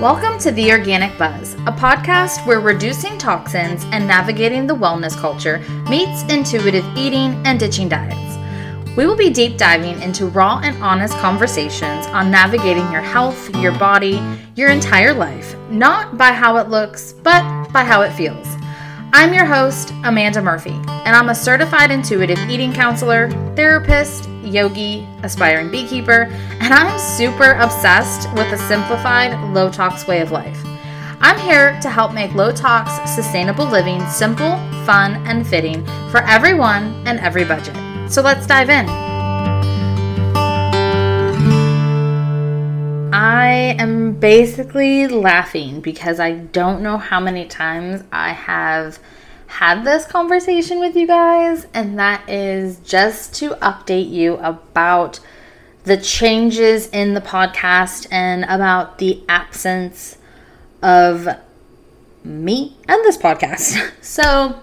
Welcome to The Organic Buzz, a podcast where reducing toxins and navigating the wellness culture meets intuitive eating and ditching diets. We will be deep diving into raw and honest conversations on navigating your health, your body, your entire life, not by how it looks, but by how it feels. I'm your host, Amanda Murphy, and I'm a certified intuitive eating counselor, therapist, yogi, aspiring beekeeper, and I'm super obsessed with a simplified, low tox way of life. I'm here to help make low tox, sustainable living simple, fun, and fitting for everyone and every budget. So let's dive in. I am basically laughing because I don't know how many times I have had this conversation with you guys, and that is just to update you about the changes in the podcast and about the absence of me and this podcast. So,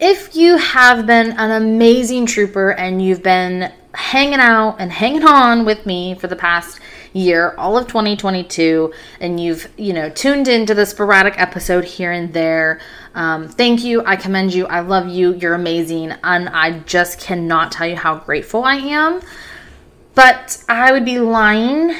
if you have been an amazing trooper and you've been hanging out and hanging on with me for the past year, all of 2022, and you've, you know, tuned into the sporadic episode here and there. Um, thank you. I commend you. I love you. You're amazing. And I just cannot tell you how grateful I am. But I would be lying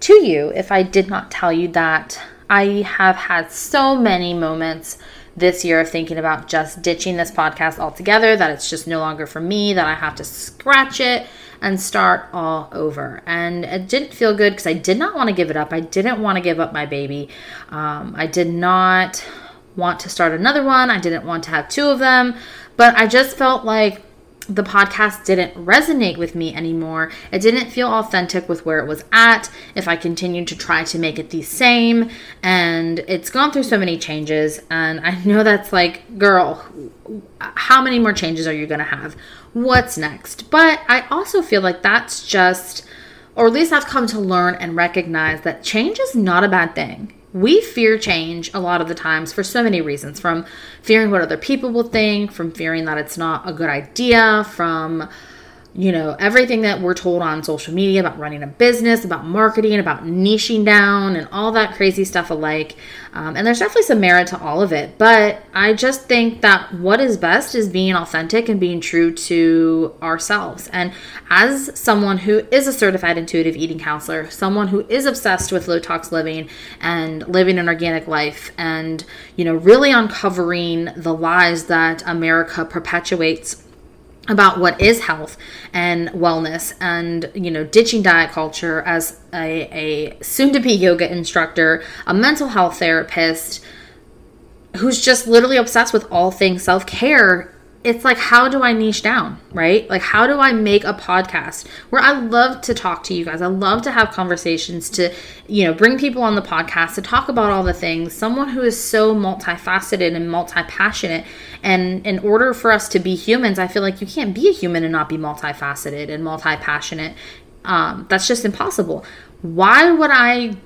to you if I did not tell you that I have had so many moments this year of thinking about just ditching this podcast altogether, that it's just no longer for me, that I have to scratch it and start all over. And it didn't feel good because I did not want to give it up. I didn't want to give up my baby. Um, I did not want to start another one. I didn't want to have two of them. But I just felt like the podcast didn't resonate with me anymore. It didn't feel authentic with where it was at if I continued to try to make it the same. And it's gone through so many changes. And I know that's like, girl, how many more changes are you going to have? What's next? But I also feel like that's just, or at least I've come to learn and recognize that change is not a bad thing we fear change a lot of the times for so many reasons from fearing what other people will think, from fearing that it's not a good idea, from you know, everything that we're told on social media about running a business, about marketing, about niching down, and all that crazy stuff alike. Um, and there's definitely some merit to all of it. But I just think that what is best is being authentic and being true to ourselves. And as someone who is a certified intuitive eating counselor, someone who is obsessed with low tox living and living an organic life, and, you know, really uncovering the lies that America perpetuates about what is health and wellness and you know ditching diet culture as a, a soon to be yoga instructor a mental health therapist who's just literally obsessed with all things self-care it's like how do i niche down right? Like how do i make a podcast where i love to talk to you guys? I love to have conversations to you know bring people on the podcast to talk about all the things. Someone who is so multifaceted and multi-passionate. And in order for us to be humans i feel like you can't be a human and not be multifaceted and multi-passionate. Um, that's just impossible. Why would i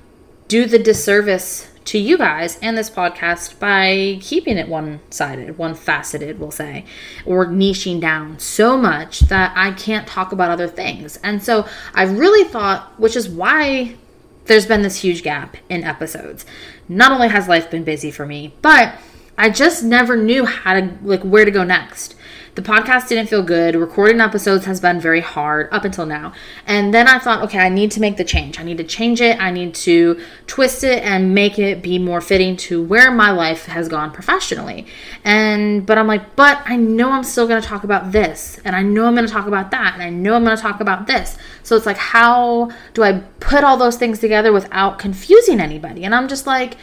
do the disservice to you guys and this podcast by keeping it one sided, one faceted, we'll say, or niching down so much that I can't talk about other things. And so I really thought, which is why there's been this huge gap in episodes. Not only has life been busy for me, but I just never knew how to, like, where to go next. The podcast didn't feel good. Recording episodes has been very hard up until now. And then I thought, okay, I need to make the change. I need to change it. I need to twist it and make it be more fitting to where my life has gone professionally. And, but I'm like, but I know I'm still going to talk about this. And I know I'm going to talk about that. And I know I'm going to talk about this. So it's like, how do I put all those things together without confusing anybody? And I'm just like,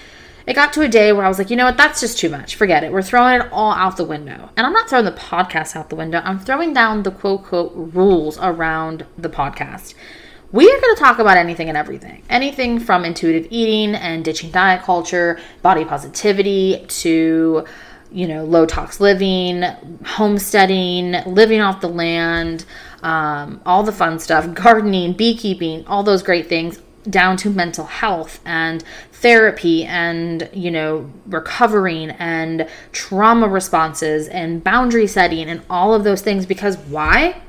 it got to a day where I was like, you know what, that's just too much. Forget it. We're throwing it all out the window. And I'm not throwing the podcast out the window, I'm throwing down the quote, quote, rules around the podcast. We are going to talk about anything and everything. Anything from intuitive eating and ditching diet culture, body positivity to you know, low tox living, homesteading, living off the land, um, all the fun stuff, gardening, beekeeping, all those great things, down to mental health and therapy and you know recovering and trauma responses and boundary setting and all of those things because why?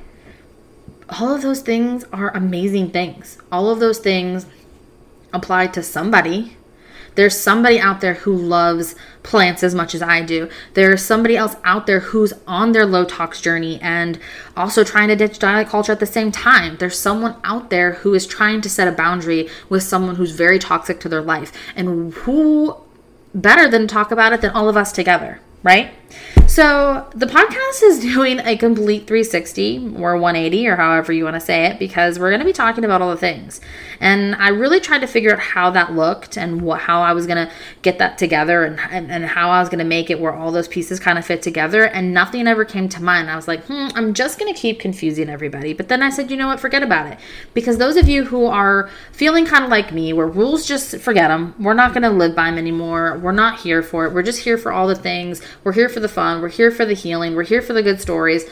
All of those things are amazing things. All of those things apply to somebody There's somebody out there who loves plants as much as I do. There's somebody else out there who's on their low tox journey and also trying to ditch diet culture at the same time. There's someone out there who is trying to set a boundary with someone who's very toxic to their life. And who better than talk about it than all of us together, right? So the podcast is doing a complete 360 or 180 or however you want to say it because we're going to be talking about all the things. And I really tried to figure out how that looked and what how I was going to get that together and, and, and how I was going to make it where all those pieces kind of fit together. And nothing ever came to mind. I was like, hmm, I'm just going to keep confusing everybody. But then I said, you know what, forget about it. Because those of you who are feeling kind of like me, where rules just forget them, we're not going to live by them anymore. We're not here for it. We're just here for all the things. We're here for the fun we're here for the healing. We're here for the good stories.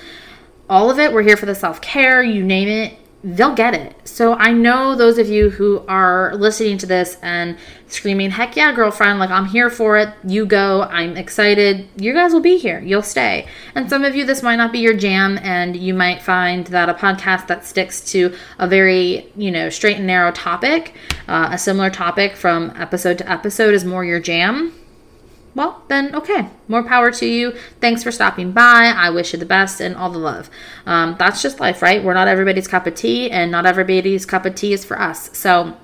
All of it. We're here for the self care. You name it. They'll get it. So I know those of you who are listening to this and screaming, heck yeah, girlfriend, like I'm here for it. You go. I'm excited. You guys will be here. You'll stay. And some of you, this might not be your jam, and you might find that a podcast that sticks to a very, you know, straight and narrow topic, uh, a similar topic from episode to episode is more your jam well, then okay, more power to you. Thanks for stopping by. I wish you the best and all the love. Um, that's just life, right? We're not everybody's cup of tea, and not everybody's cup of tea is for us. So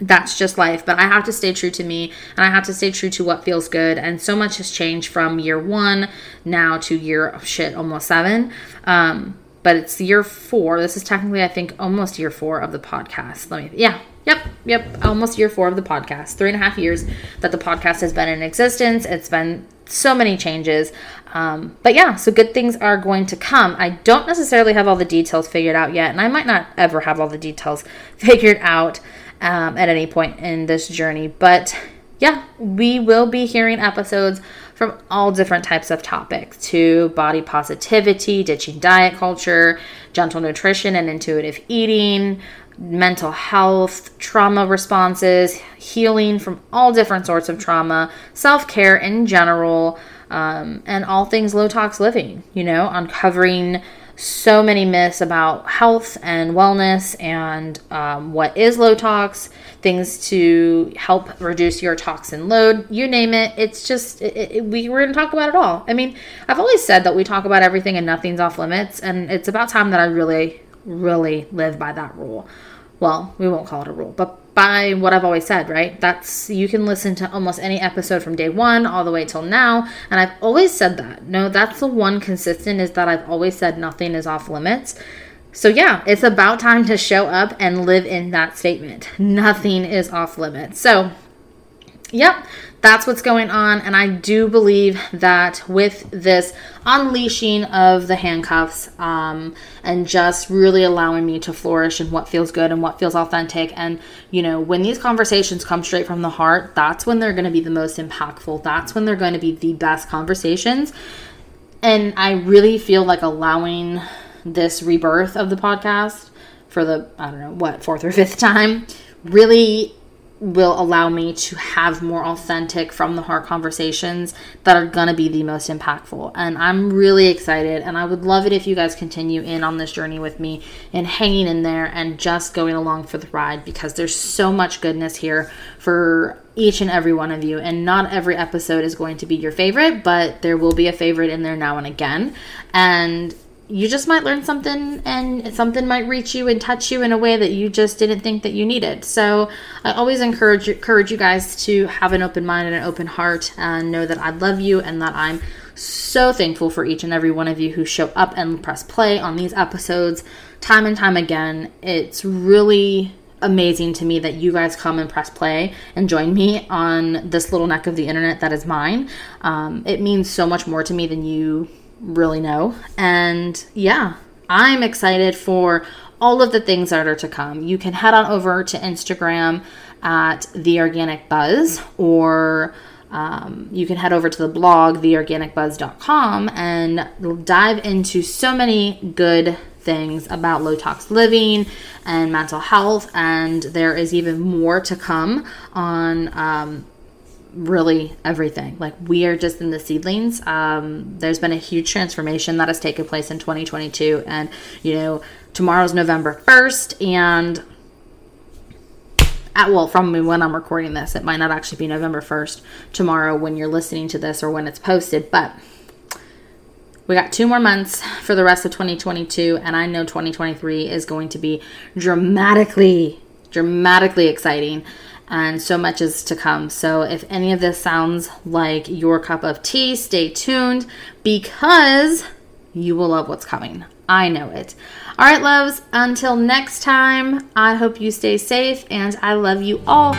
that's just life. But I have to stay true to me, and I have to stay true to what feels good. And so much has changed from year one now to year oh, shit almost seven. Um, but it's year four. This is technically, I think, almost year four of the podcast. Let me, yeah, Yep, yep. Almost year four of the podcast. Three and a half years that the podcast has been in existence. It's been so many changes. Um, but yeah, so good things are going to come. I don't necessarily have all the details figured out yet, and I might not ever have all the details figured out um, at any point in this journey. But yeah, we will be hearing episodes from all different types of topics to body positivity, ditching diet culture, gentle nutrition and intuitive eating, mental health, trauma responses, healing from all different sorts of trauma, self care in general, um, and all things low tox living, you know, uncovering so many myths about health and wellness and um, what is low tox, things to help reduce your toxin load, you name it. It's just, it, it, we, we're going to talk about it all. I mean, I've always said that we talk about everything and nothing's off limits, and it's about time that I really really live by that rule. Well, we won't call it a rule, but by what I've always said, right? That's you can listen to almost any episode from day one all the way till now, and I've always said that. No, that's the one consistent is that I've always said nothing is off limits. So, yeah, it's about time to show up and live in that statement. Nothing is off limits. So, yep, that's what's going on. And I do believe that with this unleashing of the handcuffs um, and just really allowing me to flourish in what feels good and what feels authentic. And, you know, when these conversations come straight from the heart, that's when they're going to be the most impactful. That's when they're going to be the best conversations. And I really feel like allowing this rebirth of the podcast for the, I don't know, what, fourth or fifth time really will allow me to have more authentic from the heart conversations that are going to be the most impactful. And i'm really excited and i would love it if you guys continue in on this journey with me and hanging in there and just going along for the ride because there's so much goodness here for each and every one of you. And not every episode is going to be your favorite but there will be a favorite in there now and again. And you just might learn something and something might reach you and touch you in a way that you just didn't think that you needed. So I always encourage encourage you guys to have an open mind and an open heart and know that I love you and that I'm so thankful for each and every one of you who show up and press play on these episodes time and time again. It's really amazing to me that you guys come and press play and join me on this little neck of the internet that is mine. Um, it means so much more to me than you really know. And yeah, I'm excited for all of the things that are to come. You can head on over to Instagram at The Organic Buzz or um, you can head over to the blog, theorganicbuzz.com, and dive into so many good things about low tox living and mental health. And there is even more to come on um, really everything. Like we are just in the seedlings. Um, there's been a huge transformation that has taken place in 2022, and you know tomorrow's November 1st, and at, well, from me when I'm recording this. It might not actually be November 1st tomorrow when you're listening to this or when it's posted, but we got two more months for the rest of 2022, and I know 2023 is going to be dramatically, dramatically exciting, and so much is to come. So, if any of this sounds like your cup of tea, stay tuned because you will love what's coming. I know it. All right, loves, until next time, I hope you stay safe, and I love you all.